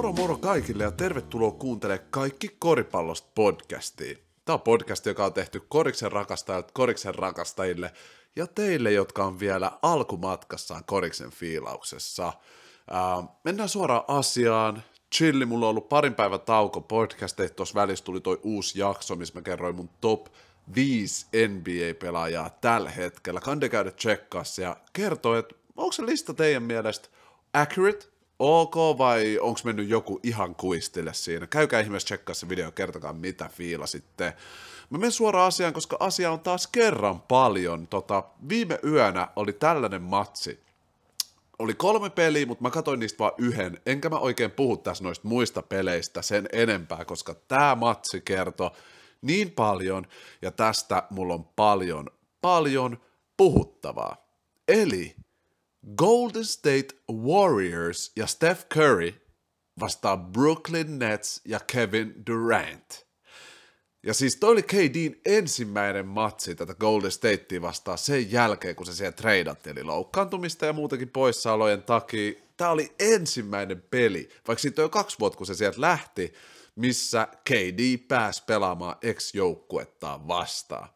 Moro moro kaikille ja tervetuloa kuuntelemaan Kaikki koripallosta podcastiin. Tämä on podcast, joka on tehty koriksen rakastajat koriksen rakastajille ja teille, jotka on vielä alkumatkassaan koriksen fiilauksessa. Äh, mennään suoraan asiaan. Chilli, mulla on ollut parin päivän tauko podcasteista, tuossa välissä tuli toi uusi jakso, missä mä kerroin mun top 5 NBA-pelaajaa tällä hetkellä. Kande käydä tsekkaassa ja kertoo, että onko se lista teidän mielestä accurate, ok vai onko mennyt joku ihan kuistille siinä? Käykää ihmeessä tsekkaa se video, kertokaa mitä fiila sitten. Mä menen suoraan asiaan, koska asia on taas kerran paljon. Tota, viime yönä oli tällainen matsi. Oli kolme peliä, mutta mä katsoin niistä vaan yhden. Enkä mä oikein puhu tässä noista muista peleistä sen enempää, koska tämä matsi kertoo niin paljon, ja tästä mulla on paljon, paljon puhuttavaa. Eli Golden State Warriors ja Steph Curry vastaa Brooklyn Nets ja Kevin Durant. Ja siis toi oli KDn ensimmäinen matsi tätä Golden Statea vastaan sen jälkeen, kun se siellä treidattiin, eli loukkaantumista ja muutenkin poissaolojen takia. Tämä oli ensimmäinen peli, vaikka siitä on jo kaksi vuotta, kun se sieltä lähti, missä KD pääsi pelaamaan ex-joukkuettaan vastaan.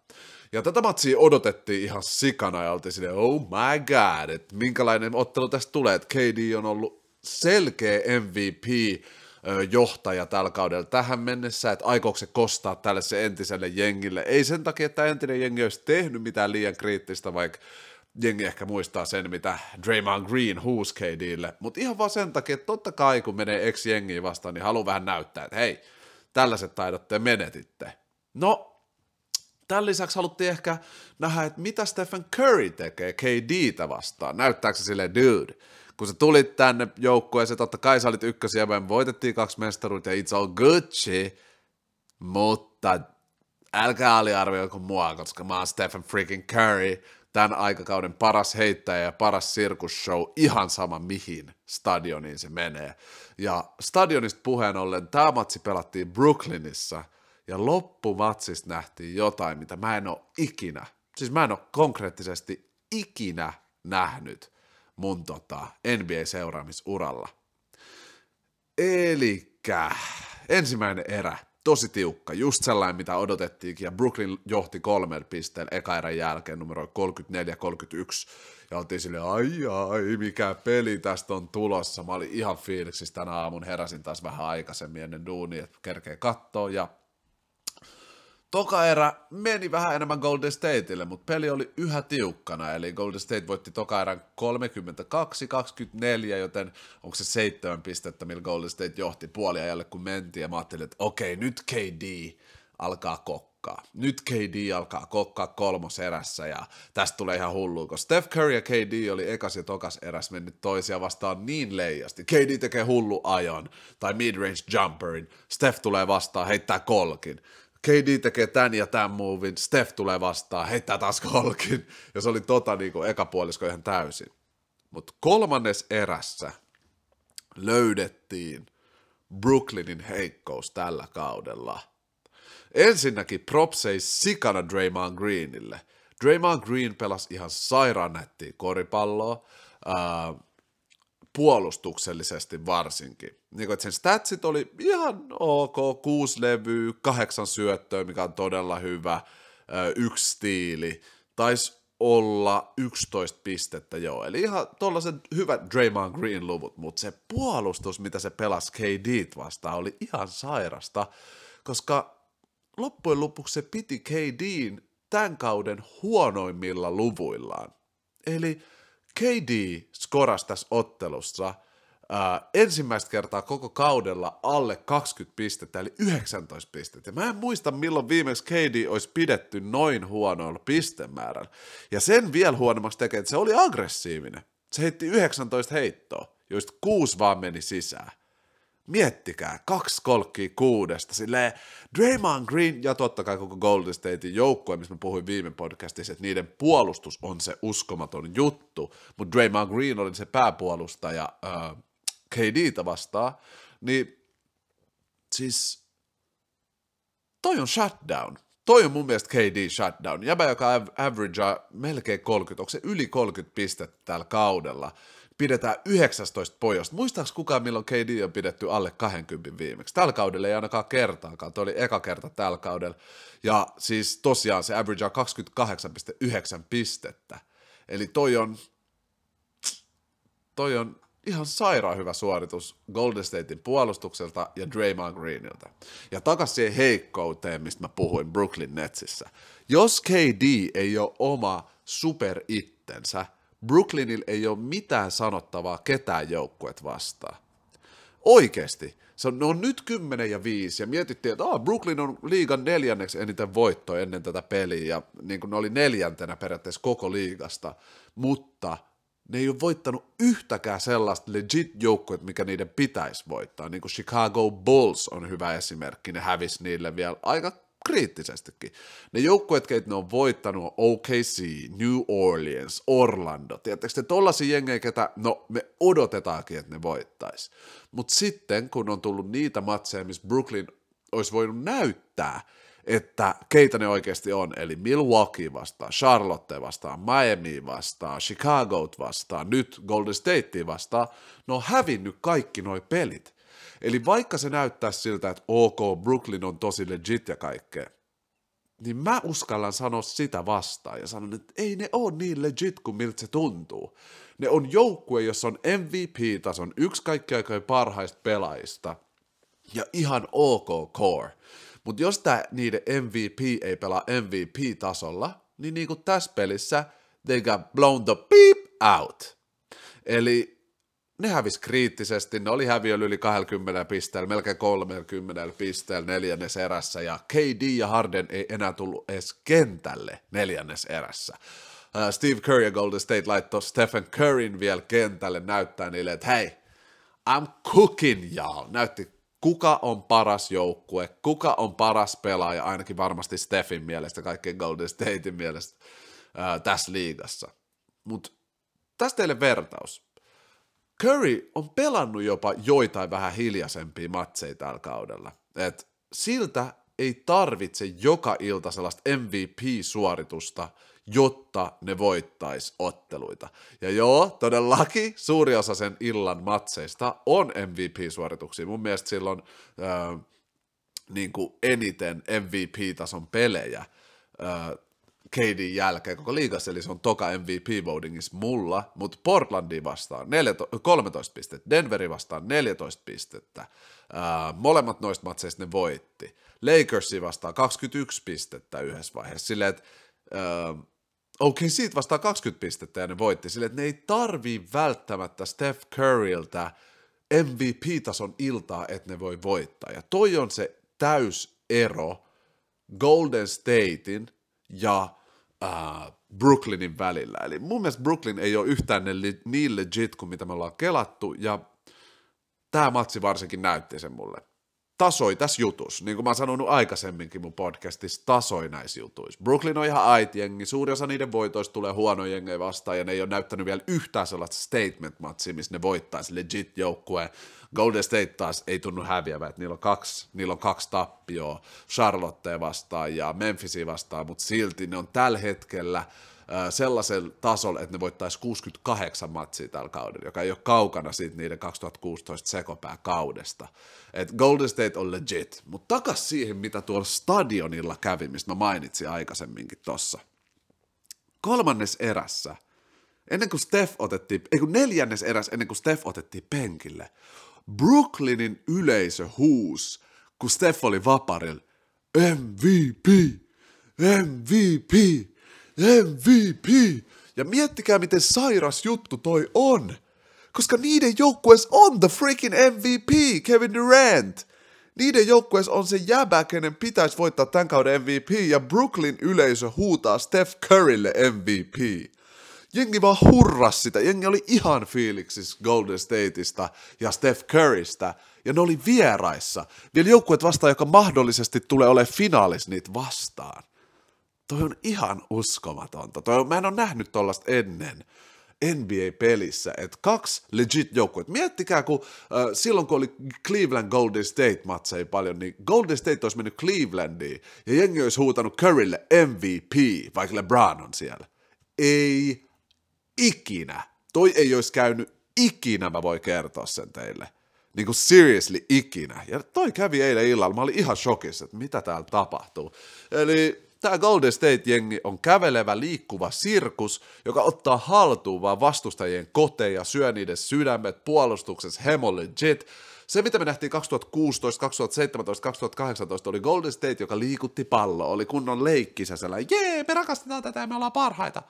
Ja tätä matsia odotettiin ihan sikana ja oltiin silleen, oh my god, että minkälainen ottelu tästä tulee, että KD on ollut selkeä MVP, johtaja tällä kaudella tähän mennessä, että aikooko se kostaa tälle se entiselle jengille. Ei sen takia, että entinen jengi olisi tehnyt mitään liian kriittistä, vaikka jengi ehkä muistaa sen, mitä Draymond Green huusi KDlle, mutta ihan vaan sen takia, että totta kai kun menee ex-jengiin vastaan, niin haluaa vähän näyttää, että hei, tällaiset taidot te menetitte. No, Tämän lisäksi haluttiin ehkä nähdä, että mitä Stephen Curry tekee KDtä vastaan. Näyttääkö se silleen, dude, kun sä tulit tänne joukkueeseen, totta kai sä olit ykkösiä, me voitettiin kaksi mestaruutta ja it's all Gucci, mutta älkää aliarvioiko mua, koska mä oon Stephen freaking Curry, tämän aikakauden paras heittäjä ja paras sirkusshow, ihan sama mihin stadioniin se menee. Ja stadionista puheen ollen, tämä matsi pelattiin Brooklynissa – ja loppumatsista nähtiin jotain, mitä mä en ole ikinä, siis mä en ole konkreettisesti ikinä nähnyt mun tota, NBA-seuraamisuralla. Elikkä ensimmäinen erä, tosi tiukka, just sellainen, mitä odotettiinkin, ja Brooklyn johti kolmen pisteen eka erän jälkeen numero 34-31, ja oltiin sille ai ai, mikä peli tästä on tulossa. Mä olin ihan fiiliksissä tänä aamun, heräsin taas vähän aikaisemmin ennen duunia, että kerkee kattoon, ja Toka erä meni vähän enemmän Golden Stateille, mutta peli oli yhä tiukkana, eli Golden State voitti toka erän 32-24, joten onko se seitsemän pistettä, millä Golden State johti puoliajalle, kun mentiin, ja mä ajattelin, että okei, nyt KD alkaa kokkaa. Nyt KD alkaa kokkaa kolmos erässä, ja tästä tulee ihan hullu, koska Steph Curry ja KD oli ekas ja tokas eräs mennyt toisia vastaan niin leijasti. KD tekee hullu ajon, tai midrange jumperin, Steph tulee vastaan, heittää kolkin. KD tekee tän ja tämän movin, Steph tulee vastaan, heittää taas kolkin, ja se oli tota niin kuin eka puolisko ihan täysin. Mutta kolmannes erässä löydettiin Brooklynin heikkous tällä kaudella. Ensinnäkin propsei sikana Draymond Greenille. Draymond Green pelasi ihan sairaan koripalloa. Uh, puolustuksellisesti varsinkin. Niin kuin, että sen statsit oli ihan ok, kuusi levyä, kahdeksan syöttöä, mikä on todella hyvä, yksi stiili, taisi olla 11 pistettä joo, eli ihan tuollaisen hyvät Draymond Green-luvut, mutta se puolustus, mitä se pelasi KD vastaan, oli ihan sairasta, koska loppujen lopuksi se piti KDin tämän kauden huonoimmilla luvuillaan. Eli KD skorasi tässä ottelussa äh, ensimmäistä kertaa koko kaudella alle 20 pistettä, eli 19 pistettä. Mä en muista, milloin viimeksi KD olisi pidetty noin huonoilla pistemäärällä. Ja sen vielä huonommaksi tekee, että se oli aggressiivinen. Se heitti 19 heittoa, joista kuusi vaan meni sisään. Miettikää, kaksi kolkkia kuudesta, silleen Draymond Green ja totta kai koko Golden Statein joukkue, missä mä puhuin viime podcastissa, että niiden puolustus on se uskomaton juttu, mutta Draymond Green oli se pääpuolustaja äh, KDtä vastaan, niin siis toi on shutdown. Toi on mun mielestä KD shutdown. Jäbä, joka averagea melkein 30, onko se yli 30 pistettä tällä kaudella, pidetään 19 pojosta. Muistaaks kukaan, milloin KD on pidetty alle 20 viimeksi? Tällä kaudella ei ainakaan kertaakaan, toi oli eka kerta tällä kaudella. Ja siis tosiaan se average on 28,9 pistettä. Eli toi on, toi on ihan sairaan hyvä suoritus Golden Statein puolustukselta ja Draymond Greenilta. Ja takas siihen heikkouteen, mistä mä puhuin Brooklyn Netsissä. Jos KD ei ole oma super ittensä, Brooklynilla ei ole mitään sanottavaa ketään joukkuet vastaan. Oikeesti. Se on, ne on nyt 10 ja 5, ja mietittiin, että oh, Brooklyn on liigan neljänneksi eniten voittoa ennen tätä peliä, ja niin kuin ne oli neljäntenä periaatteessa koko liigasta, mutta ne ei ole voittanut yhtäkään sellaista legit joukkuetta, mikä niiden pitäisi voittaa. Niin kuin Chicago Bulls on hyvä esimerkki, ne hävisi niille vielä aika kriittisestikin. Ne joukkueet, keitä ne on voittanut, on OKC, New Orleans, Orlando. Tiedättekö te tollaisia jengejä, ketä, no me odotetaankin, että ne voittaisi. Mutta sitten, kun on tullut niitä matseja, missä Brooklyn olisi voinut näyttää, että keitä ne oikeasti on, eli Milwaukee vastaan, Charlotte vastaan, Miami vastaan, Chicago vastaan, nyt Golden State vastaan, ne on hävinnyt kaikki nuo pelit. Eli vaikka se näyttää siltä, että ok, Brooklyn on tosi legit ja kaikkea, niin mä uskallan sanoa sitä vastaan ja sanon, että ei ne ole niin legit kuin miltä se tuntuu. Ne on joukkue, jossa on MVP-tason yksi kaikkein parhaista pelaajista ja ihan ok core. Mutta jos tämä niiden MVP ei pelaa MVP-tasolla, niin niin kuin tässä pelissä, they got blown the beep out. Eli ne hävisi kriittisesti, ne oli häviöllä yli 20 pisteellä, melkein 30 pisteellä neljännes erässä, ja KD ja Harden ei enää tullut edes kentälle neljännes erässä. Uh, Steve Curry ja Golden State laittoi Stephen Curryn vielä kentälle näyttää niille, että hei, I'm cooking y'all. Näytti kuka on paras joukkue, kuka on paras pelaaja, ainakin varmasti Stephin mielestä, kaikkien Golden Statein mielestä ää, tässä liigassa. Mutta tästä teille vertaus. Curry on pelannut jopa joitain vähän hiljaisempia matseja tällä kaudella. Et siltä ei tarvitse joka ilta sellaista MVP-suoritusta, jotta ne voittaisi otteluita. Ja joo, todellakin suuri osa sen illan matseista on MVP-suorituksia. Mun mielestä silloin äh, niin kuin eniten MVP-tason pelejä äh, KDin jälkeen koko liigassa, eli se on toka MVP-votingissa mulla, mutta Portlandi vastaan 14, 13 pistettä, Denveri vastaan 14 pistettä, äh, molemmat noista matseista ne voitti. Lakersi vastaan 21 pistettä yhdessä vaiheessa, silleen, että okay, siitä vastaa 20 pistettä ja ne voitti sille, että ne ei tarvii välttämättä Steph Curryltä MVP-tason iltaa, että ne voi voittaa. Ja toi on se täys ero Golden Statein ja äh, Brooklynin välillä. Eli mun mielestä Brooklyn ei ole yhtään niin legit kuin mitä me ollaan kelattu, ja tämä matsi varsinkin näytti sen mulle tasoi tässä jutussa, niin kuin mä oon sanonut aikaisemminkin mun podcastissa, tasoi näissä jutuissa. Brooklyn on ihan ait jengi, suuri osa niiden voitoista tulee huono jengejä vastaan, ja ne ei ole näyttänyt vielä yhtään sellaista statement-matsia, missä ne voittaisi legit joukkueen. Golden State taas ei tunnu häviävä, että niillä on kaksi, niillä on kaksi tappioa Charlottea vastaan ja Memphisia vastaan, mutta silti ne on tällä hetkellä – sellaisella tasolla, että ne voittaisi 68 matsia tällä kaudella, joka ei ole kaukana siitä niiden 2016 sekopää kaudesta. Et Golden State on legit, mutta takas siihen, mitä tuolla stadionilla kävi, mistä mä mainitsin aikaisemminkin tossa. Kolmannes erässä, ennen kuin Steph otettiin, ei kun neljännes eräs ennen kuin Steph otettiin penkille, Brooklynin yleisö huus, kun Steph oli vaparilla, MVP, MVP, MVP! Ja miettikää, miten sairas juttu toi on. Koska niiden joukkueessa on the freaking MVP, Kevin Durant. Niiden joukkueessa on se jäbä, kenen pitäisi voittaa tämän kauden MVP, ja Brooklyn yleisö huutaa Steph Currylle MVP. Jengi vaan hurras sitä, jengi oli ihan fiiliksissä Golden Stateista ja Steph Currystä, ja ne oli vieraissa. Vielä joukkueet vastaan, joka mahdollisesti tulee olemaan finaalis niitä vastaan toi on ihan uskomatonta. Toi on, mä en ole nähnyt tollasta ennen. NBA-pelissä, että kaksi legit joukkuetta. Miettikää, kun äh, silloin kun oli Cleveland Golden State matseja paljon, niin Golden State olisi mennyt Clevelandiin ja jengi olisi huutanut Currylle MVP, vaikka LeBron on siellä. Ei ikinä. Toi ei olisi käynyt ikinä mä voi kertoa sen teille. Niin kuin seriously ikinä. Ja toi kävi eilen illalla. Mä olin ihan shokissa, että mitä täällä tapahtuu. Eli tämä Golden State-jengi on kävelevä, liikkuva sirkus, joka ottaa haltuun vaan vastustajien koteja, syö niiden sydämet, puolustuksessa hemo legit. Se, mitä me nähtiin 2016, 2017, 2018, oli Golden State, joka liikutti palloa, oli kunnon leikkisä sellainen, jee, me rakastetaan tätä ja me ollaan parhaita.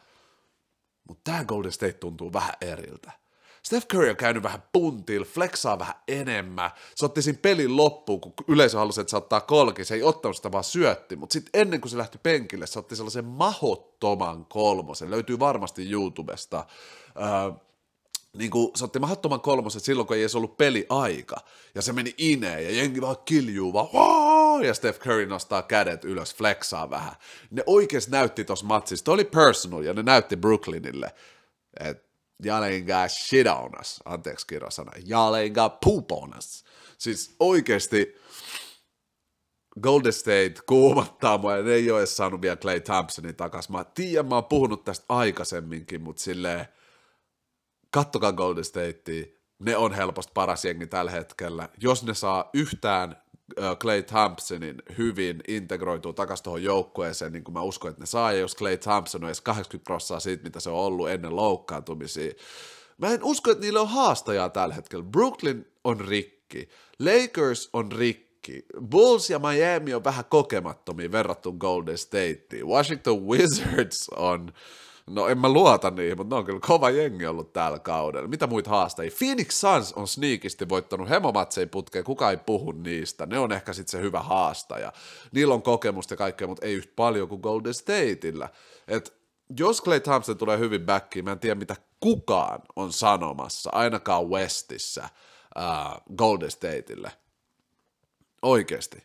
Mutta tämä Golden State tuntuu vähän eriltä. Steph Curry on käynyt vähän puntil, flexaa vähän enemmän. Se otti siinä pelin loppuun, kun yleisö halusi, että se ottaa kolki. Se ei ottanut sitä vaan syötti, mutta sitten ennen kuin se lähti penkille, se otti sellaisen mahottoman kolmosen. Löytyy varmasti YouTubesta. Öö, niin kuin, se otti mahdottoman kolmosen silloin, kun ei edes ollut peliaika. Ja se meni ineen ja jengi vaan kiljuu vaan, ja Steph Curry nostaa kädet ylös, flexaa vähän. Ne oikeasti näytti tuossa matsissa, oli personal, ja ne näytti Brooklynille, että y'all ain't got shit on us. Anteeksi kirjasana. Y'all ain't got poop on us. Siis oikeasti Golden State kuumattaa mua, ja ne ei ole edes saanut vielä Clay Thompsonin takaisin. Mä tiedän, mä oon puhunut tästä aikaisemminkin, mutta silleen, kattokaa Golden Statea, ne on helposti paras jengi tällä hetkellä. Jos ne saa yhtään Clay Thompsonin hyvin integroituu takaisin tuohon joukkueeseen, niin kuin mä uskon, että ne saa, ja jos Clay Thompson on edes 80 prosenttia siitä, mitä se on ollut ennen loukkaantumisia, mä en usko, että niillä on haastajaa tällä hetkellä. Brooklyn on rikki, Lakers on rikki, Bulls ja Miami on vähän kokemattomia verrattuna Golden Stateen, Washington Wizards on No en mä luota niihin, mutta ne on kyllä kova jengi ollut tällä kaudella. Mitä muita haastajia? Phoenix Suns on sniikisti voittanut hemomatsein putkeen, kuka ei puhu niistä. Ne on ehkä sitten se hyvä haastaja. Niillä on kokemusta ja kaikkea, mutta ei yhtä paljon kuin Golden Stateillä. Et jos Clay Thompson tulee hyvin backiin, mä en tiedä mitä kukaan on sanomassa, ainakaan Westissä, uh, Golden Stateille. Oikeasti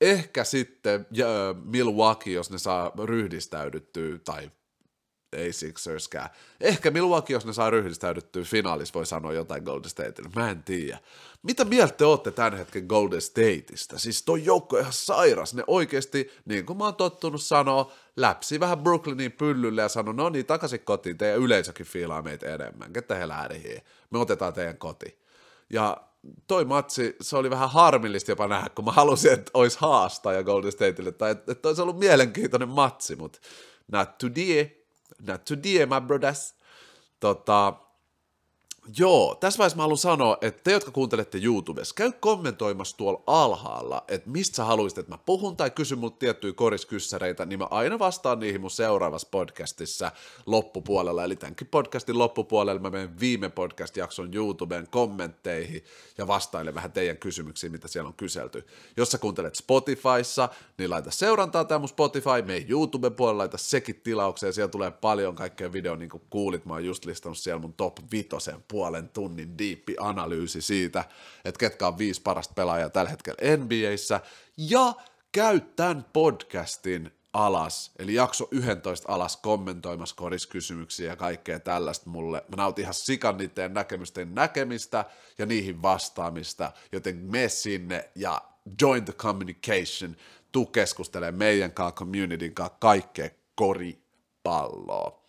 ehkä sitten uh, Milwaukee, jos ne saa ryhdistäydyttyä, tai ei Sixerskään. Ehkä Milwaukee, jos ne saa ryhdistäydyttyä finaalissa, voi sanoa jotain Golden Stateille. Mä en tiedä. Mitä mieltä te olette tämän hetken Golden Stateista? Siis toi joukko on ihan sairas. Ne oikeasti, niin kuin mä oon tottunut sanoa, läpsi vähän Brooklynin pyllylle ja sanoi, no niin, takaisin kotiin, teidän yleisökin fiilaa meitä enemmän. Ketä he lähdehiin? Me otetaan teidän koti. Ja toi matsi, se oli vähän harmillista jopa nähdä, kun mä halusin, että olisi haastaja Golden Stateille, tai että, että olisi ollut mielenkiintoinen matsi, mutta not today not today, my brothers. Tota, Joo, tässä vaiheessa mä haluan sanoa, että te, jotka kuuntelette YouTubessa, käy kommentoimassa tuolla alhaalla, että mistä sä haluaisit, että mä puhun tai kysy mut tiettyjä koriskyssäreitä, niin mä aina vastaan niihin mun seuraavassa podcastissa loppupuolella, eli tämänkin podcastin loppupuolella mä menen viime podcast-jakson YouTuben kommentteihin ja vastailen vähän teidän kysymyksiin, mitä siellä on kyselty. Jos sä kuuntelet Spotifyssa, niin laita seurantaa tämä mun Spotify, me YouTuben puolella laita sekin tilaukseen, siellä tulee paljon kaikkea video, niin kuin kuulit, mä oon just listannut siellä mun top vitosen puolen tunnin diippi analyysi siitä, että ketkä on viisi parasta pelaajaa tällä hetkellä NBAissä, ja käy tämän podcastin alas, eli jakso 11 alas kommentoimassa koriskysymyksiä ja kaikkea tällaista mulle. Mä nautin ihan sikan niiden näkemysten näkemistä ja niihin vastaamista, joten me sinne ja join the communication, tuu keskustelemaan meidän kanssa, communityn kanssa, kaikkea koripalloa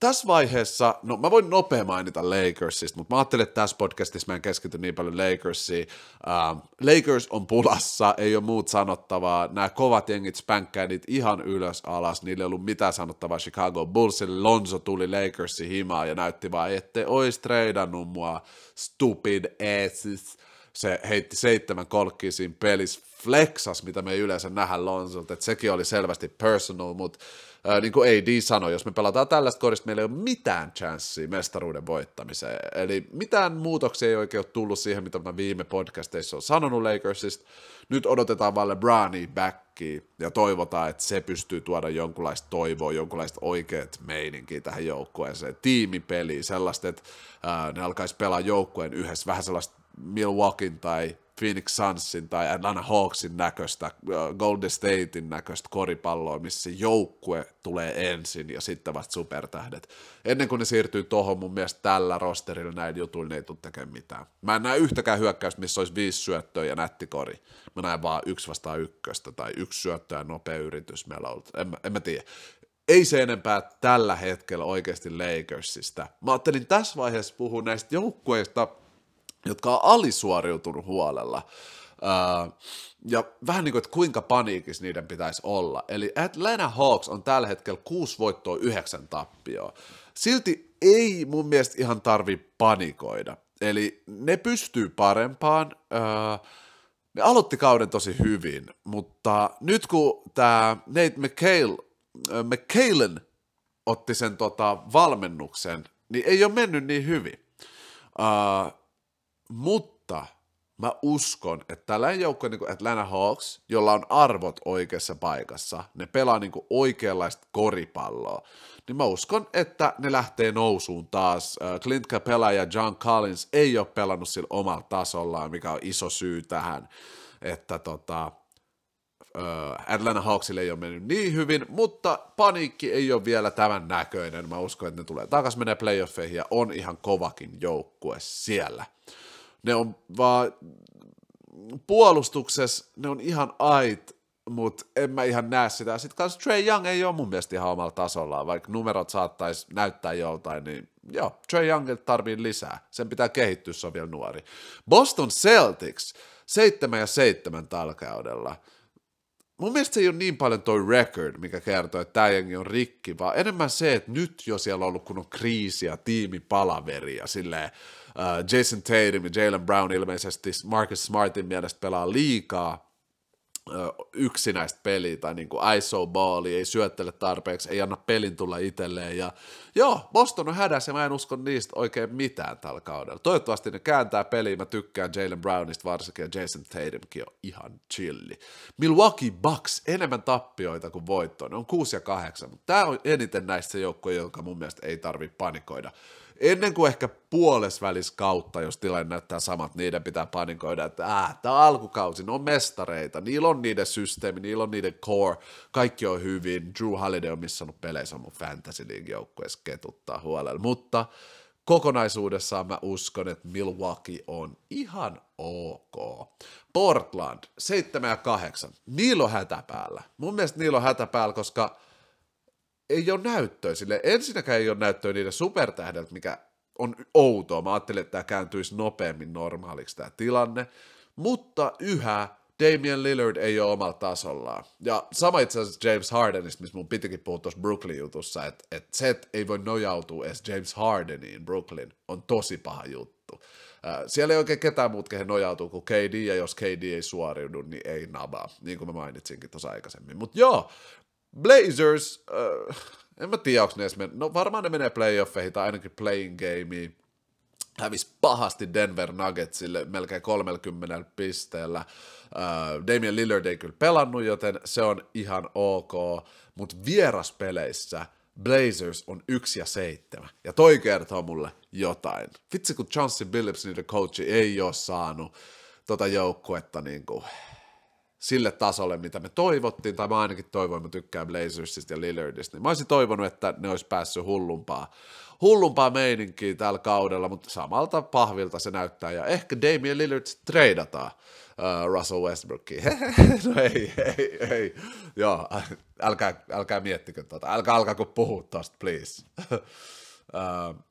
tässä vaiheessa, no mä voin nopea mainita Lakersista, mutta mä ajattelin, että tässä podcastissa mä en keskity niin paljon Lakersiin. Uh, Lakers on pulassa, ei ole muut sanottavaa. Nämä kovat jengit spänkkää niitä ihan ylös alas, niillä ei ollut mitään sanottavaa Chicago Bullsille. Lonzo tuli Lakersin himaa ja näytti vaan, ette ois treidannut mua, stupid asses. Se heitti seitsemän kolkkiä siinä pelissä, flexas, mitä me ei yleensä nähdä Lonzolta, että sekin oli selvästi personal, mutta ää, niin kuin AD sanoi, jos me pelataan tällaista korista, meillä ei ole mitään chanssiä mestaruuden voittamiseen. Eli mitään muutoksia ei oikein ole tullut siihen, mitä mä viime podcasteissa on sanonut Lakersista. Nyt odotetaan vaan LeBronia backia ja toivotaan, että se pystyy tuoda jonkunlaista toivoa, jonkunlaista oikeat meininkiä tähän joukkueeseen. Tiimipeliä, sellaista, että ää, ne alkaisi pelaa joukkueen yhdessä, vähän sellaista Milwaukeein tai Phoenix Sunsin tai Atlanta Hawksin näköistä, Golden Statein näköistä koripalloa, missä joukkue tulee ensin ja sitten vasta supertähdet. Ennen kuin ne siirtyy tuohon, mun mielestä tällä rosterilla näin jutuilla ne ei tule tekemään mitään. Mä en näe yhtäkään hyökkäystä, missä olisi viisi syöttöä ja nätti kori. Mä näen vaan yksi vastaan ykköstä tai yksi syöttö ja nopea yritys meillä on ollut. En, en mä tiedä. ei se enempää tällä hetkellä oikeasti Lakersista. Mä ajattelin tässä vaiheessa puhua näistä joukkueista, jotka on alisuoriutunut huolella. Ja vähän niin kuin, että kuinka paniikissa niiden pitäisi olla. Eli Atlanta Hawks on tällä hetkellä 6 voittoa, 9 tappioa. Silti ei mun mielestä ihan tarvi panikoida. Eli ne pystyy parempaan. Uh, ne aloitti kauden tosi hyvin, mutta nyt kun tämä Nate McHale, McHalen otti sen tota valmennuksen, niin ei ole mennyt niin hyvin. Mutta mä uskon, että tällainen joukko niin kuin Atlanta Hawks, jolla on arvot oikeassa paikassa, ne pelaa niin kuin oikeanlaista koripalloa, niin mä uskon, että ne lähtee nousuun taas. Clint Capella ja John Collins ei ole pelannut sillä omalla tasollaan, mikä on iso syy tähän, että tota, Atlanta Hawksille ei ole mennyt niin hyvin, mutta paniikki ei ole vielä tämän näköinen. Mä uskon, että ne tulee takaisin menee playoffeihin ja on ihan kovakin joukkue siellä. Ne on vaan puolustuksessa, ne on ihan ait, mutta en mä ihan näe sitä. Sitten kanssa Trey Young ei ole mun mielestä ihan omalla tasollaan, vaikka numerot saattaisi näyttää joltain, niin joo, Trey Young tarvii lisää. Sen pitää kehittyä, se on vielä nuori. Boston Celtics, 7 ja 7 tällä kaudella. Mun mielestä se ei ole niin paljon toi record, mikä kertoo, että tämä jengi on rikki, vaan enemmän se, että nyt jo siellä on ollut kunnon kriisiä, tiimipalaveria, silleen Jason Tatum ja Jalen Brown ilmeisesti Marcus Smartin mielestä pelaa liikaa, yksinäistä peliä tai niin kuin iso balli, ei syöttele tarpeeksi, ei anna pelin tulla itselleen. Ja joo, Boston on hädässä ja mä en usko niistä oikein mitään tällä kaudella. Toivottavasti ne kääntää peliä, mä tykkään Jalen Brownista varsinkin ja Jason Tatumkin on ihan chilli. Milwaukee Bucks, enemmän tappioita kuin voittoa, ne on 6 ja 8, mutta tämä on eniten näistä se joukkue, joka mun mielestä ei tarvitse panikoida ennen kuin ehkä puolesvälis kautta, jos tilanne näyttää samat, niiden pitää panikoida, että äh, tämä alkukausi, ne on mestareita, niillä on niiden systeemi, niillä on niiden core, kaikki on hyvin, Drew Holiday on missannut peleissä mun Fantasy League joukkueessa ketuttaa huolella, mutta kokonaisuudessaan mä uskon, että Milwaukee on ihan ok. Portland, 7 ja 8, niillä on hätä päällä. Mun mielestä niillä on hätä päällä, koska ei ole näyttöä sille. Ensinnäkään ei ole näyttöä niiden supertähdeltä, mikä on outoa. Mä ajattelin, että tämä kääntyisi nopeammin normaaliksi tämä tilanne. Mutta yhä Damian Lillard ei ole omalla tasollaan. Ja sama itse asiassa James Hardenista, missä mun pitikin puhua tuossa Brooklyn-jutussa, että, että se, että ei voi nojautua edes James Hardeniin Brooklyn, on tosi paha juttu. Siellä ei oikein ketään muut, kehen nojautuu kuin KD, ja jos KD ei suoriudu, niin ei nabaa, niin kuin mä mainitsinkin tuossa aikaisemmin. Mutta joo, Blazers, äh, en mä tiedä, onko ne edes men- no varmaan ne menee playoffeihin tai ainakin playing gameen. Hävisi pahasti Denver Nuggetsille melkein 30 pisteellä. Äh, Damian Lillard ei kyllä pelannut, joten se on ihan ok, mutta vieraspeleissä Blazers on yksi ja seitsemän. Ja toi kertoo mulle jotain. Vitsi, kun Chauncey Billups, niiden coachi, ei ole saanut tota joukkuetta niin kuin sille tasolle, mitä me toivottiin, tai mä ainakin toivoin, mä tykkään Blazersista ja Lillardista, niin mä olisin toivonut, että ne olisi päässyt hullumpaa, hullumpaa meininkiä tällä kaudella, mutta samalta pahvilta se näyttää, ja ehkä Damian Lillard treidataan uh, Russell Westbrookiin. no ei, ei, ei. Joo, älkää, älkää miettikö tota, älkää alkaako puhua tosta, please. uh,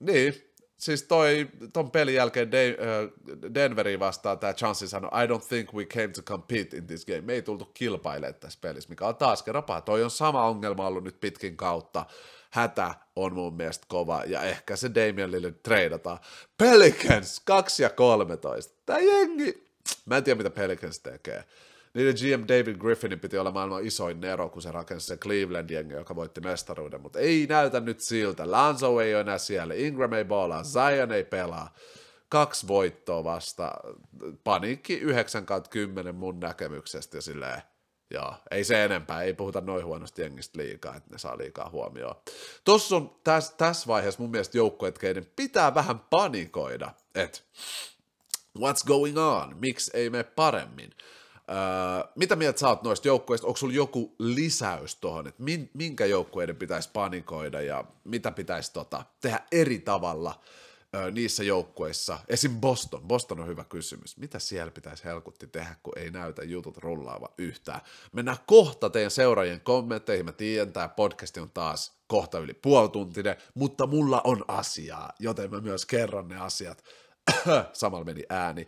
niin, siis toi, ton pelin jälkeen De, uh, Denveriin vastaan tämä Chansey sanoi, I don't think we came to compete in this game. Me ei tultu kilpailemaan tässä pelissä, mikä on taas kerran paha. Toi on sama ongelma ollut nyt pitkin kautta. Hätä on mun mielestä kova, ja ehkä se Damian Lillard treidataan. Pelicans 2 ja 13. Tää jengi, mä en tiedä mitä Pelicans tekee. Niiden GM David Griffinin piti olla maailman isoin nero, kun se rakensi sen Cleveland-jengi, joka voitti mestaruuden, mutta ei näytä nyt siltä. Lanzo ei ole enää siellä, Ingram ei boolaa, Zion ei pelaa. Kaksi voittoa vasta, paniikki 9 10 mun näkemyksestä ja silleen, Joo, ei se enempää, ei puhuta noin huonosti jengistä liikaa, että ne saa liikaa huomioon. Tuossa on tässä täs vaiheessa mun mielestä joukkueet, keiden pitää vähän panikoida, että what's going on, miksi ei mene paremmin. Öö, mitä mieltä sä oot noista joukkueista? Onko sulla joku lisäys tuohon, että minkä joukkueiden pitäisi panikoida ja mitä pitäisi tota, tehdä eri tavalla ö, niissä joukkueissa, esim. Boston, Boston on hyvä kysymys, mitä siellä pitäisi helkutti tehdä, kun ei näytä jutut rullaava yhtään. Mennään kohta teidän seuraajien kommentteihin, mä tiedän, tämä podcast on taas kohta yli puolituntinen, mutta mulla on asiaa, joten mä myös kerron ne asiat. Samalla meni ääni.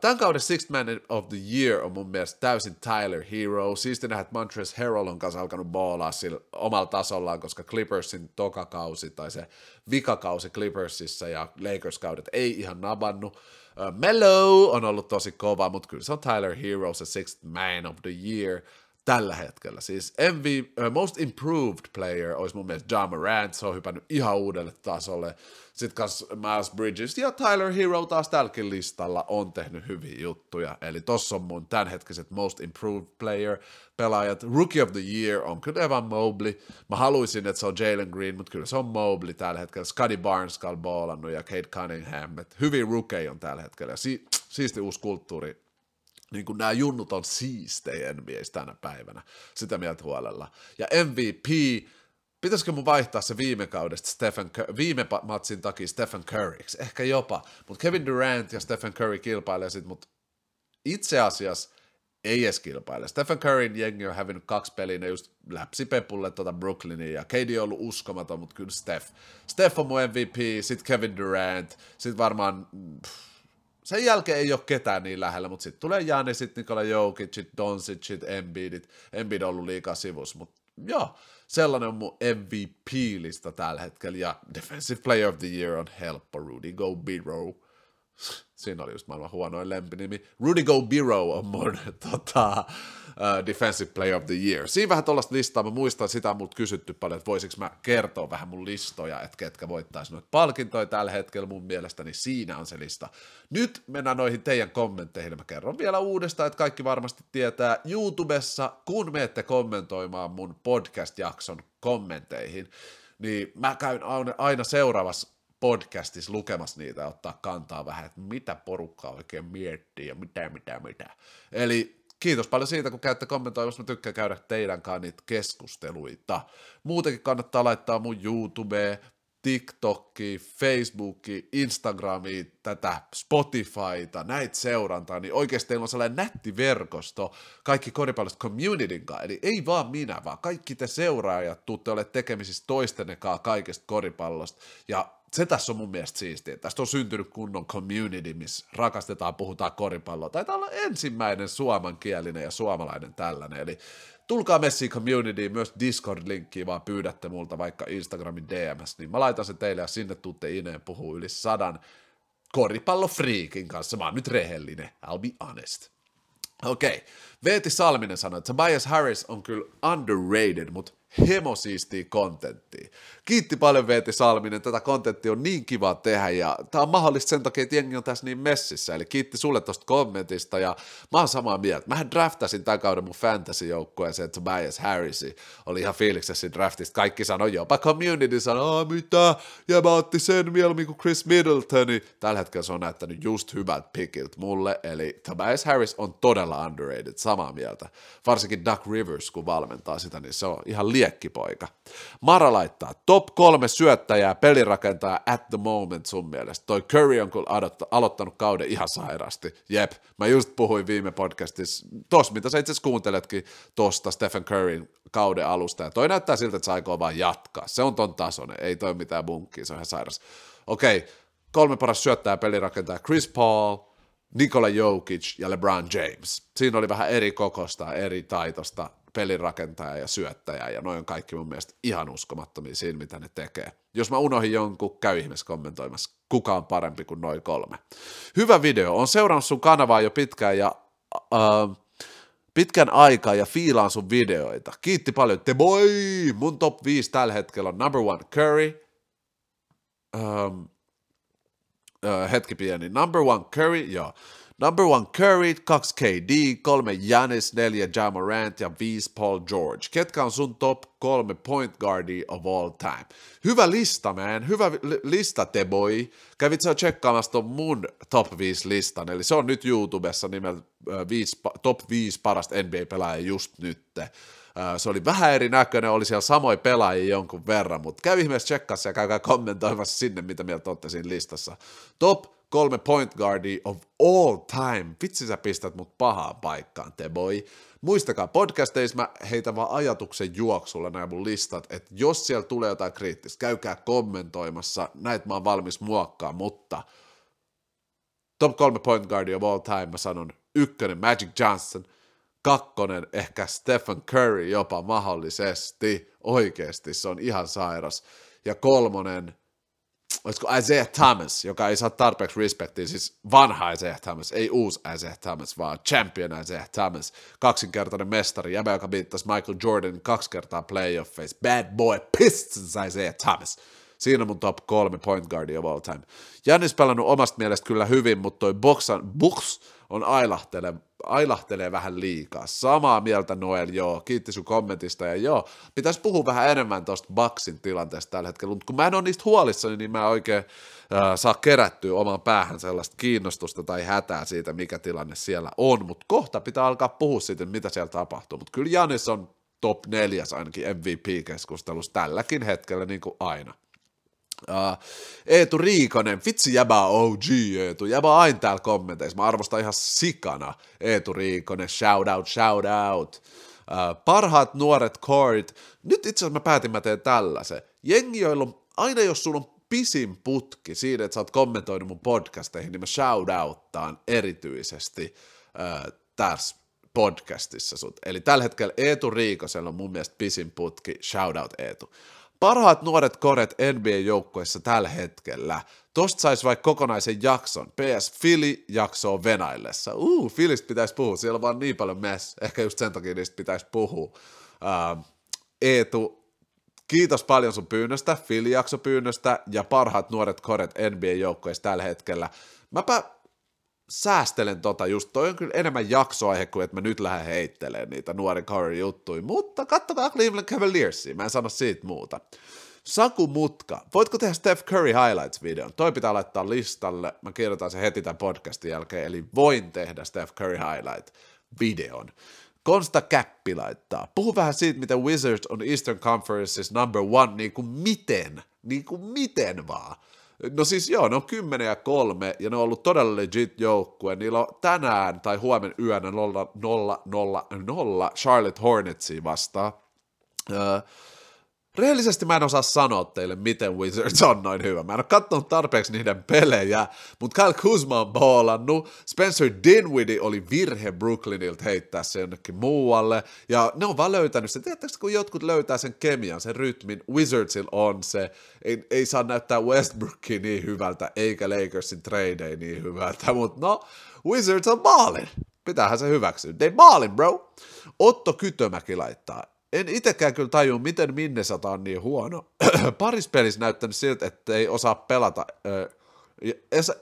Tämän kauden Sixth Man of the Year on mun mielestä täysin Tyler Hero. Siisti nähdä, että Montrezl Harrell on kanssa alkanut baalaa sillä omalla tasollaan, koska Clippersin tokakausi tai se vikakausi Clippersissa ja Lakers-kaudet ei ihan nabannut. Mellow on ollut tosi kova, mutta kyllä se on Tyler Hero, se Sixth Man of the Year tällä hetkellä. Siis MV, uh, Most Improved Player olisi mun mielestä John Morant, se on hypännyt ihan uudelle tasolle. Sitten kas Miles Bridges ja Tyler Hero taas tälläkin listalla on tehnyt hyviä juttuja. Eli tossa on mun tämänhetkiset Most Improved Player pelaajat. Rookie of the Year on kyllä Evan Mobley. Mä haluaisin, että se on Jalen Green, mutta kyllä se on Mobley tällä hetkellä. Scotty Barnes on ja Kate Cunningham. Hyvin rookie on tällä hetkellä. Ja si- siisti uusi kulttuuri niin kuin nämä junnut on siistejä NBAs tänä päivänä, sitä mieltä huolella. Ja MVP, pitäisikö mun vaihtaa se viime kaudesta Stephen Cur- viime matsin takia Stephen Curryksi, ehkä jopa, mutta Kevin Durant ja Stephen Curry kilpailee sit, mutta itse asiassa ei edes kilpaile. Stephen Curryn jengi on hävinnyt kaksi peliä, ne just läpsi Pepulle tuota Brooklynia, ja KD on ollut uskomaton, mutta kyllä Steph. Steph on mun MVP, sitten Kevin Durant, sitten varmaan pff, sen jälkeen ei ole ketään niin lähellä, mutta sitten tulee Janis, Nikola Jokicit, Doncicit, Embiidit. Embiid on ollut liikaa sivus, mutta joo, sellainen on mun MVP-lista tällä hetkellä, ja Defensive Player of the Year on helppo, Rudy Gobiro. Siinä oli just maailman huonoin lempinimi. Rudy Gobiro on mun tota, uh, Defensive Player of the Year. Siinä vähän tuollaista listaa, mä muistan sitä on kysytty paljon, että voisiko mä kertoa vähän mun listoja, että ketkä voittaisi noita palkintoja tällä hetkellä mun mielestä, niin siinä on se lista. Nyt mennään noihin teidän kommentteihin, mä kerron vielä uudestaan, että kaikki varmasti tietää YouTubessa, kun menette kommentoimaan mun podcast-jakson kommentteihin, niin mä käyn aina seuraavassa podcastissa lukemassa niitä ja ottaa kantaa vähän, että mitä porukkaa oikein miettii ja mitä, mitä, mitä. Eli kiitos paljon siitä, kun käytte kommentoimassa. Mä tykkään käydä teidän kanssa niitä keskusteluita. Muutenkin kannattaa laittaa mun YouTubeen, TikTokki, Facebooki, Instagrami, tätä Spotifyta, näitä seurantaa, niin oikeasti teillä on sellainen nätti verkosto kaikki koripallosta communityn kanssa, eli ei vaan minä, vaan kaikki te seuraajat tuutte ole tekemisissä toistenne kanssa kaikesta koripallosta, ja se tässä on mun mielestä siistiä. Tästä on syntynyt kunnon community, missä rakastetaan, puhutaan koripalloa. Taitaa olla ensimmäinen suomankielinen ja suomalainen tällainen. Eli tulkaa messiin community, myös Discord-linkkiä vaan pyydätte multa vaikka Instagramin DMS, niin mä laitan sen teille ja sinne tuutte ineen puhuu yli sadan koripallofriikin kanssa. Mä oon nyt rehellinen, I'll be honest. Okei, okay. Veeti Salminen sanoi, että Tobias Harris on kyllä underrated, mutta hemosiistiä kontenttia. Kiitti paljon Veeti Salminen, tätä kontenttia on niin kiva tehdä ja tämä on mahdollista sen takia, että jengi on tässä niin messissä, eli kiitti sulle tuosta kommentista ja mä oon samaa mieltä. Mähän draftasin tämän kauden mun fantasy-joukkueeseen Tobias Harrisi, oli ihan fiiliksessä draftista, kaikki sanoi, jopa community sanoi, mitä, ja mä otti sen mieluummin kuin Chris Middletoni. Tällä hetkellä se on näyttänyt just hyvät pickiltä mulle, eli Tobias Harris on todella underrated, samaa mieltä. Varsinkin Duck Rivers, kun valmentaa sitä, niin se on ihan liekkipoika. Mara laittaa, top kolme syöttäjää, pelirakentaa at the moment sun mielestä. Toi Curry on kyllä aloittanut kauden ihan sairaasti. Jep, mä just puhuin viime podcastissa, tos mitä sä itse kuunteletkin tosta Stephen Curryn kauden alusta, ja toi näyttää siltä, että se aikoo vaan jatkaa. Se on ton tasoinen, ei toi mitään bunkkia, se on ihan sairas. Okei, okay, kolme paras syöttäjää, pelirakentaa Chris Paul, Nikola Jokic ja LeBron James. Siinä oli vähän eri kokosta, eri taitosta pelirakentaja ja syöttäjä, ja noin on kaikki mun mielestä ihan uskomattomia siinä, mitä ne tekee. Jos mä unohin jonkun, käy ihmeessä kommentoimassa, kuka on parempi kuin noin kolme. Hyvä video, on seurannut sun kanavaa jo pitkään, ja uh, pitkän aikaa ja fiilaan sun videoita. Kiitti paljon, te boy! Mun top 5 tällä hetkellä on number one Curry, um, uh, hetki pieni, number one Curry, joo. Number one Curry, 2 KD, 3 Janis, 4 Jamorant ja 5 Paul George. Ketkä on sun top kolme point guardia of all time? Hyvä lista, man. Hyvä lista, te boy. Kävit sä tsekkaamassa ton mun top 5 listan, eli se on nyt YouTubessa nimeltä uh, top 5 parasta NBA-pelaajaa just nytte. Se oli vähän erinäköinen, oli siellä samoin pelaajia jonkun verran, mutta käy ihmeessä tsekkassa ja käykää kommentoimassa sinne, mitä mieltä olette siinä listassa. Top kolme point guardia of all time. Vitsi sä pistät mut pahaan paikkaan, te boy. Muistakaa, podcasteissa mä heitän vaan ajatuksen juoksulla nämä mun listat, että jos siellä tulee jotain kriittistä, käykää kommentoimassa, näitä mä oon valmis muokkaa, mutta top kolme point guardia of all time mä sanon ykkönen Magic Johnson, kakkonen ehkä Stephen Curry jopa mahdollisesti, oikeasti se on ihan sairas, ja kolmonen olisiko Isaiah Thomas, joka ei saa tarpeeksi respektiä, siis vanha Isaiah Thomas, ei uusi Isaiah Thomas, vaan champion Isaiah Thomas, kaksinkertainen mestari, jäbä, joka viittasi Michael Jordanin kaksi kertaa playoffeissa, bad boy Pistons Isaiah Thomas. Siinä on mun top kolme point guardia of all time. Jannis pelannut omasta mielestä kyllä hyvin, mutta toi Boxan, Bucks on ailahtele, ailahtelee vähän liikaa. Samaa mieltä Noel, joo, kiitti sun kommentista, ja joo, pitäisi puhua vähän enemmän tuosta Bucksin tilanteesta tällä hetkellä, mutta kun mä en ole niistä huolissani, niin mä oikein äh, saa kerättyä omaan päähän sellaista kiinnostusta tai hätää siitä, mikä tilanne siellä on, mutta kohta pitää alkaa puhua siitä, mitä siellä tapahtuu, mutta kyllä Janis on top neljäs ainakin MVP-keskustelussa tälläkin hetkellä, niin kuin aina. Uh, Eetu Riikonen, vitsi jäbä OG Eetu, jäbä aina täällä kommenteissa, mä arvostan ihan sikana Eetu Riikonen, shout out, shout out. Uh, parhaat nuoret court, nyt itse asiassa mä päätin, mä teen tällaisen. Jengi, joilla on, aina jos sulla on pisin putki siinä, että sä oot kommentoinut mun podcasteihin, niin mä shout outtaan erityisesti uh, tässä podcastissa sut. Eli tällä hetkellä Eetu Riikosella on mun mielestä pisin putki, shout out Eetu. Parhaat nuoret koret NBA-joukkueessa tällä hetkellä. Tosta saisi vaikka kokonaisen jakson. PS Philly jaksoa Venaillessa. Uh, Philistä pitäisi puhua, siellä on vaan niin paljon mess. Ehkä just sen takia niistä pitäisi puhua. Uh, Eetu, kiitos paljon sun pyynnöstä, Philly jakso pyynnöstä ja parhaat nuoret koret NBA-joukkueessa tällä hetkellä. Mäpä säästelen tota just, toi on kyllä enemmän jaksoaihe kuin että mä nyt lähden heittelemään niitä nuoren Curry juttuja, mutta kattokaa Cleveland Cavaliersia, mä en sano siitä muuta. Saku Mutka, voitko tehdä Steph Curry Highlights-videon? Toi pitää laittaa listalle, mä kirjoitan se heti tämän podcastin jälkeen, eli voin tehdä Steph Curry Highlight-videon. Konsta Käppi laittaa. Puhu vähän siitä, miten Wizards on Eastern Conference's number one, niin kuin miten, niin kuin miten vaan. No siis joo, ne on 10 ja 3 ja ne on ollut todella legit joukkue. Niillä on tänään tai huomen yönä 0 0 0 0 Charlotte Hornetsia vastaan. Öö, Rehellisesti mä en osaa sanoa teille, miten Wizards on noin hyvä. Mä en ole katsonut tarpeeksi niiden pelejä, mutta Kyle Kuzma on boolannut. Spencer Dinwiddie oli virhe Brooklynilta heittää se jonnekin muualle. Ja ne on vaan löytänyt sen. Tiedättekö, kun jotkut löytää sen kemian, sen rytmin, Wizardsil on se. Ei, ei saa näyttää Westbrookia niin hyvältä, eikä Lakersin tradeja niin hyvältä, mutta no, Wizards on baalin. Pitäähän se hyväksyä. They baalin, bro. Otto Kytömäki laittaa en itsekään kyllä tajua, miten Minnesota on niin huono. Paris pelissä näyttänyt siltä, että ei osaa pelata,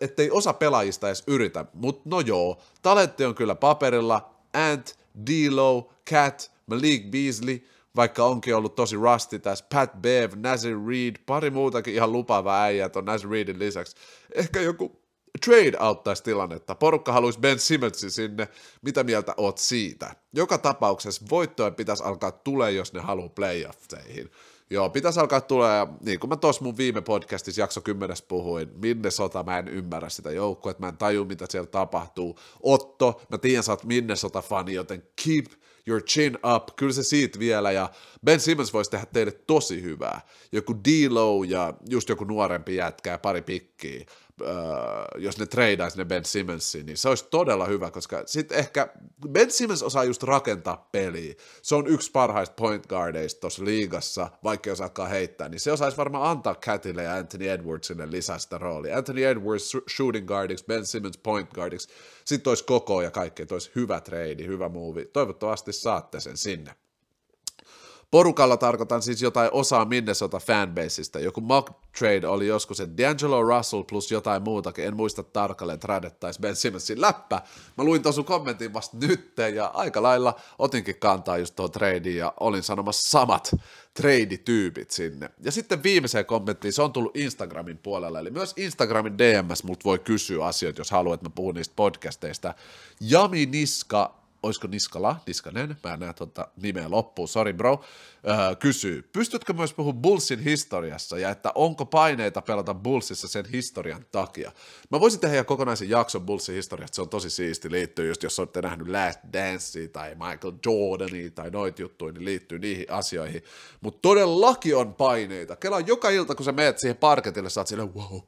ettei osa pelaajista edes yritä, mutta no joo, talentti on kyllä paperilla, Ant, D'Lo, Cat, Malik Beasley, vaikka onkin ollut tosi rusty tässä, Pat Bev, Nazir Reed, pari muutakin ihan lupaavaa äijää on Nazir Reedin lisäksi. Ehkä joku trade auttaisi tilannetta. Porukka haluaisi Ben Simmonsin sinne. Mitä mieltä oot siitä? Joka tapauksessa voittoja pitäisi alkaa tulee, jos ne haluaa playoffeihin. Joo, pitäisi alkaa tulee, niin kuin mä tuossa mun viime podcastissa jakso 10 puhuin, minne sota, mä en ymmärrä sitä joukkoa, että mä en taju, mitä siellä tapahtuu. Otto, mä tiedän, sä oot Minnesota-fani, joten keep your chin up, kyllä se siitä vielä, ja Ben Simmons voisi tehdä teille tosi hyvää. Joku D-Low ja just joku nuorempi jätkä ja pari pikkiä äh, jos ne treidaisi ne Ben Simmonsiin, niin se olisi todella hyvä, koska sitten ehkä Ben Simmons osaa just rakentaa peliä. Se on yksi parhaista point guardeista tuossa liigassa, vaikka jos alkaa heittää, niin se osaisi varmaan antaa Catille ja Anthony Edwardsille lisää sitä roolia. Anthony Edwards shooting guardiksi, Ben Simmons point guardiksi, sitten olisi koko ja kaikkea, olisi hyvä trade, hyvä move. Toivottavasti saatte sen sinne. Porukalla tarkoitan siis jotain osaa Minnesota fanbaseista. Joku mock trade oli joskus, että D'Angelo Russell plus jotain muutakin, en muista tarkalleen, tradettaisi Ben Simmonsin läppä. Mä luin tuossa kommentin vasta nyt ja aika lailla otinkin kantaa just tuohon tradeen ja olin sanomassa samat trade-tyypit sinne. Ja sitten viimeiseen kommenttiin, se on tullut Instagramin puolella, eli myös Instagramin DMS mut voi kysyä asioita, jos haluat, että mä puhun niistä podcasteista. Jami Niska olisiko Niskala, Niskanen, mä en näe tuota nimeä loppuun, sorry bro, öö, kysyy, pystytkö myös puhumaan Bullsin historiassa ja että onko paineita pelata Bullsissa sen historian takia? Mä voisin tehdä kokonaisen jakson Bullsin historiasta, se on tosi siisti, liittyy just jos olette nähnyt Last Dancea tai Michael Jordania tai noit juttuja, niin liittyy niihin asioihin, mutta todellakin on paineita. Kela joka ilta, kun sä meet siihen parketille, sä oot silleen, wow,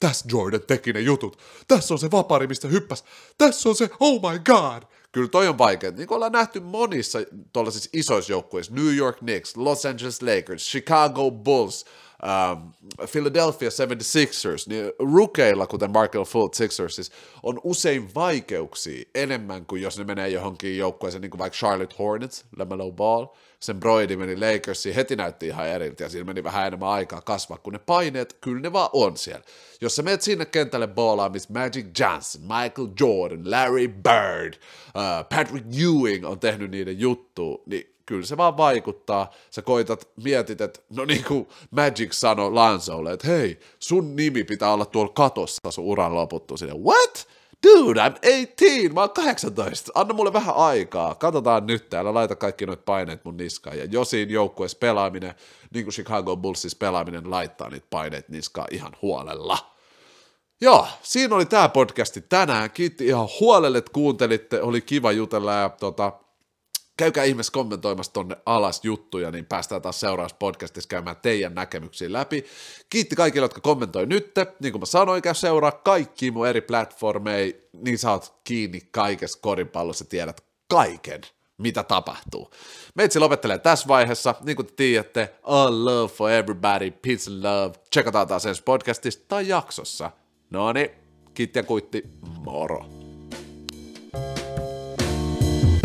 tässä Jordan teki ne jutut, tässä on se vapari, mistä hyppäs, tässä on se, oh my god, kyllä toi on vaikea. Niin kuin ollaan nähty monissa tuollaisissa isoissa joukkueissa, New York Knicks, Los Angeles Lakers, Chicago Bulls, um, Philadelphia 76ers, niin rukeilla, kuten Markel Fultz Sixers, on usein vaikeuksia enemmän kuin jos ne menee johonkin joukkueeseen, niin kuin vaikka Charlotte Hornets, LaMelo Ball, sen Broidi meni Lakersiin, heti näytti ihan eriltä ja siinä meni vähän enemmän aikaa kasvaa, kun ne paineet, kyllä ne vaan on siellä. Jos sä menet sinne kentälle boolaa, missä Magic Johnson, Michael Jordan, Larry Bird, uh, Patrick Ewing on tehnyt niiden juttu, niin kyllä se vaan vaikuttaa. Sä koitat, mietit, että no niin kuin Magic sanoi Lansolle, että hei, sun nimi pitää olla tuolla katossa sun uran loputtu. Sinne, what? Dude, I'm 18, mä oon 18, anna mulle vähän aikaa, katsotaan nyt täällä, laita kaikki noit paineet mun niskaan, ja Josin joukkueessa pelaaminen, niin kuin Chicago Bullsissa pelaaminen, laittaa niitä paineet niskaan ihan huolella. Joo, siinä oli tämä podcasti tänään, kiitti ihan huolelle, että kuuntelitte, oli kiva jutella, ja tota, käykää ihmeessä kommentoimassa tonne alas juttuja, niin päästään taas seuraavassa podcastissa käymään teidän näkemyksiä läpi. Kiitti kaikille, jotka kommentoi nyt. Niin kuin mä sanoin, käy seuraa kaikki mun eri platformeja, niin saat kiinni kaikessa koripallossa, tiedät kaiken mitä tapahtuu. Meitsi lopettelee tässä vaiheessa, niin kuin te tiedätte, all love for everybody, peace and love. Tsekataan taas ensi podcastista tai jaksossa. No niin, kiitti ja kuitti, moro.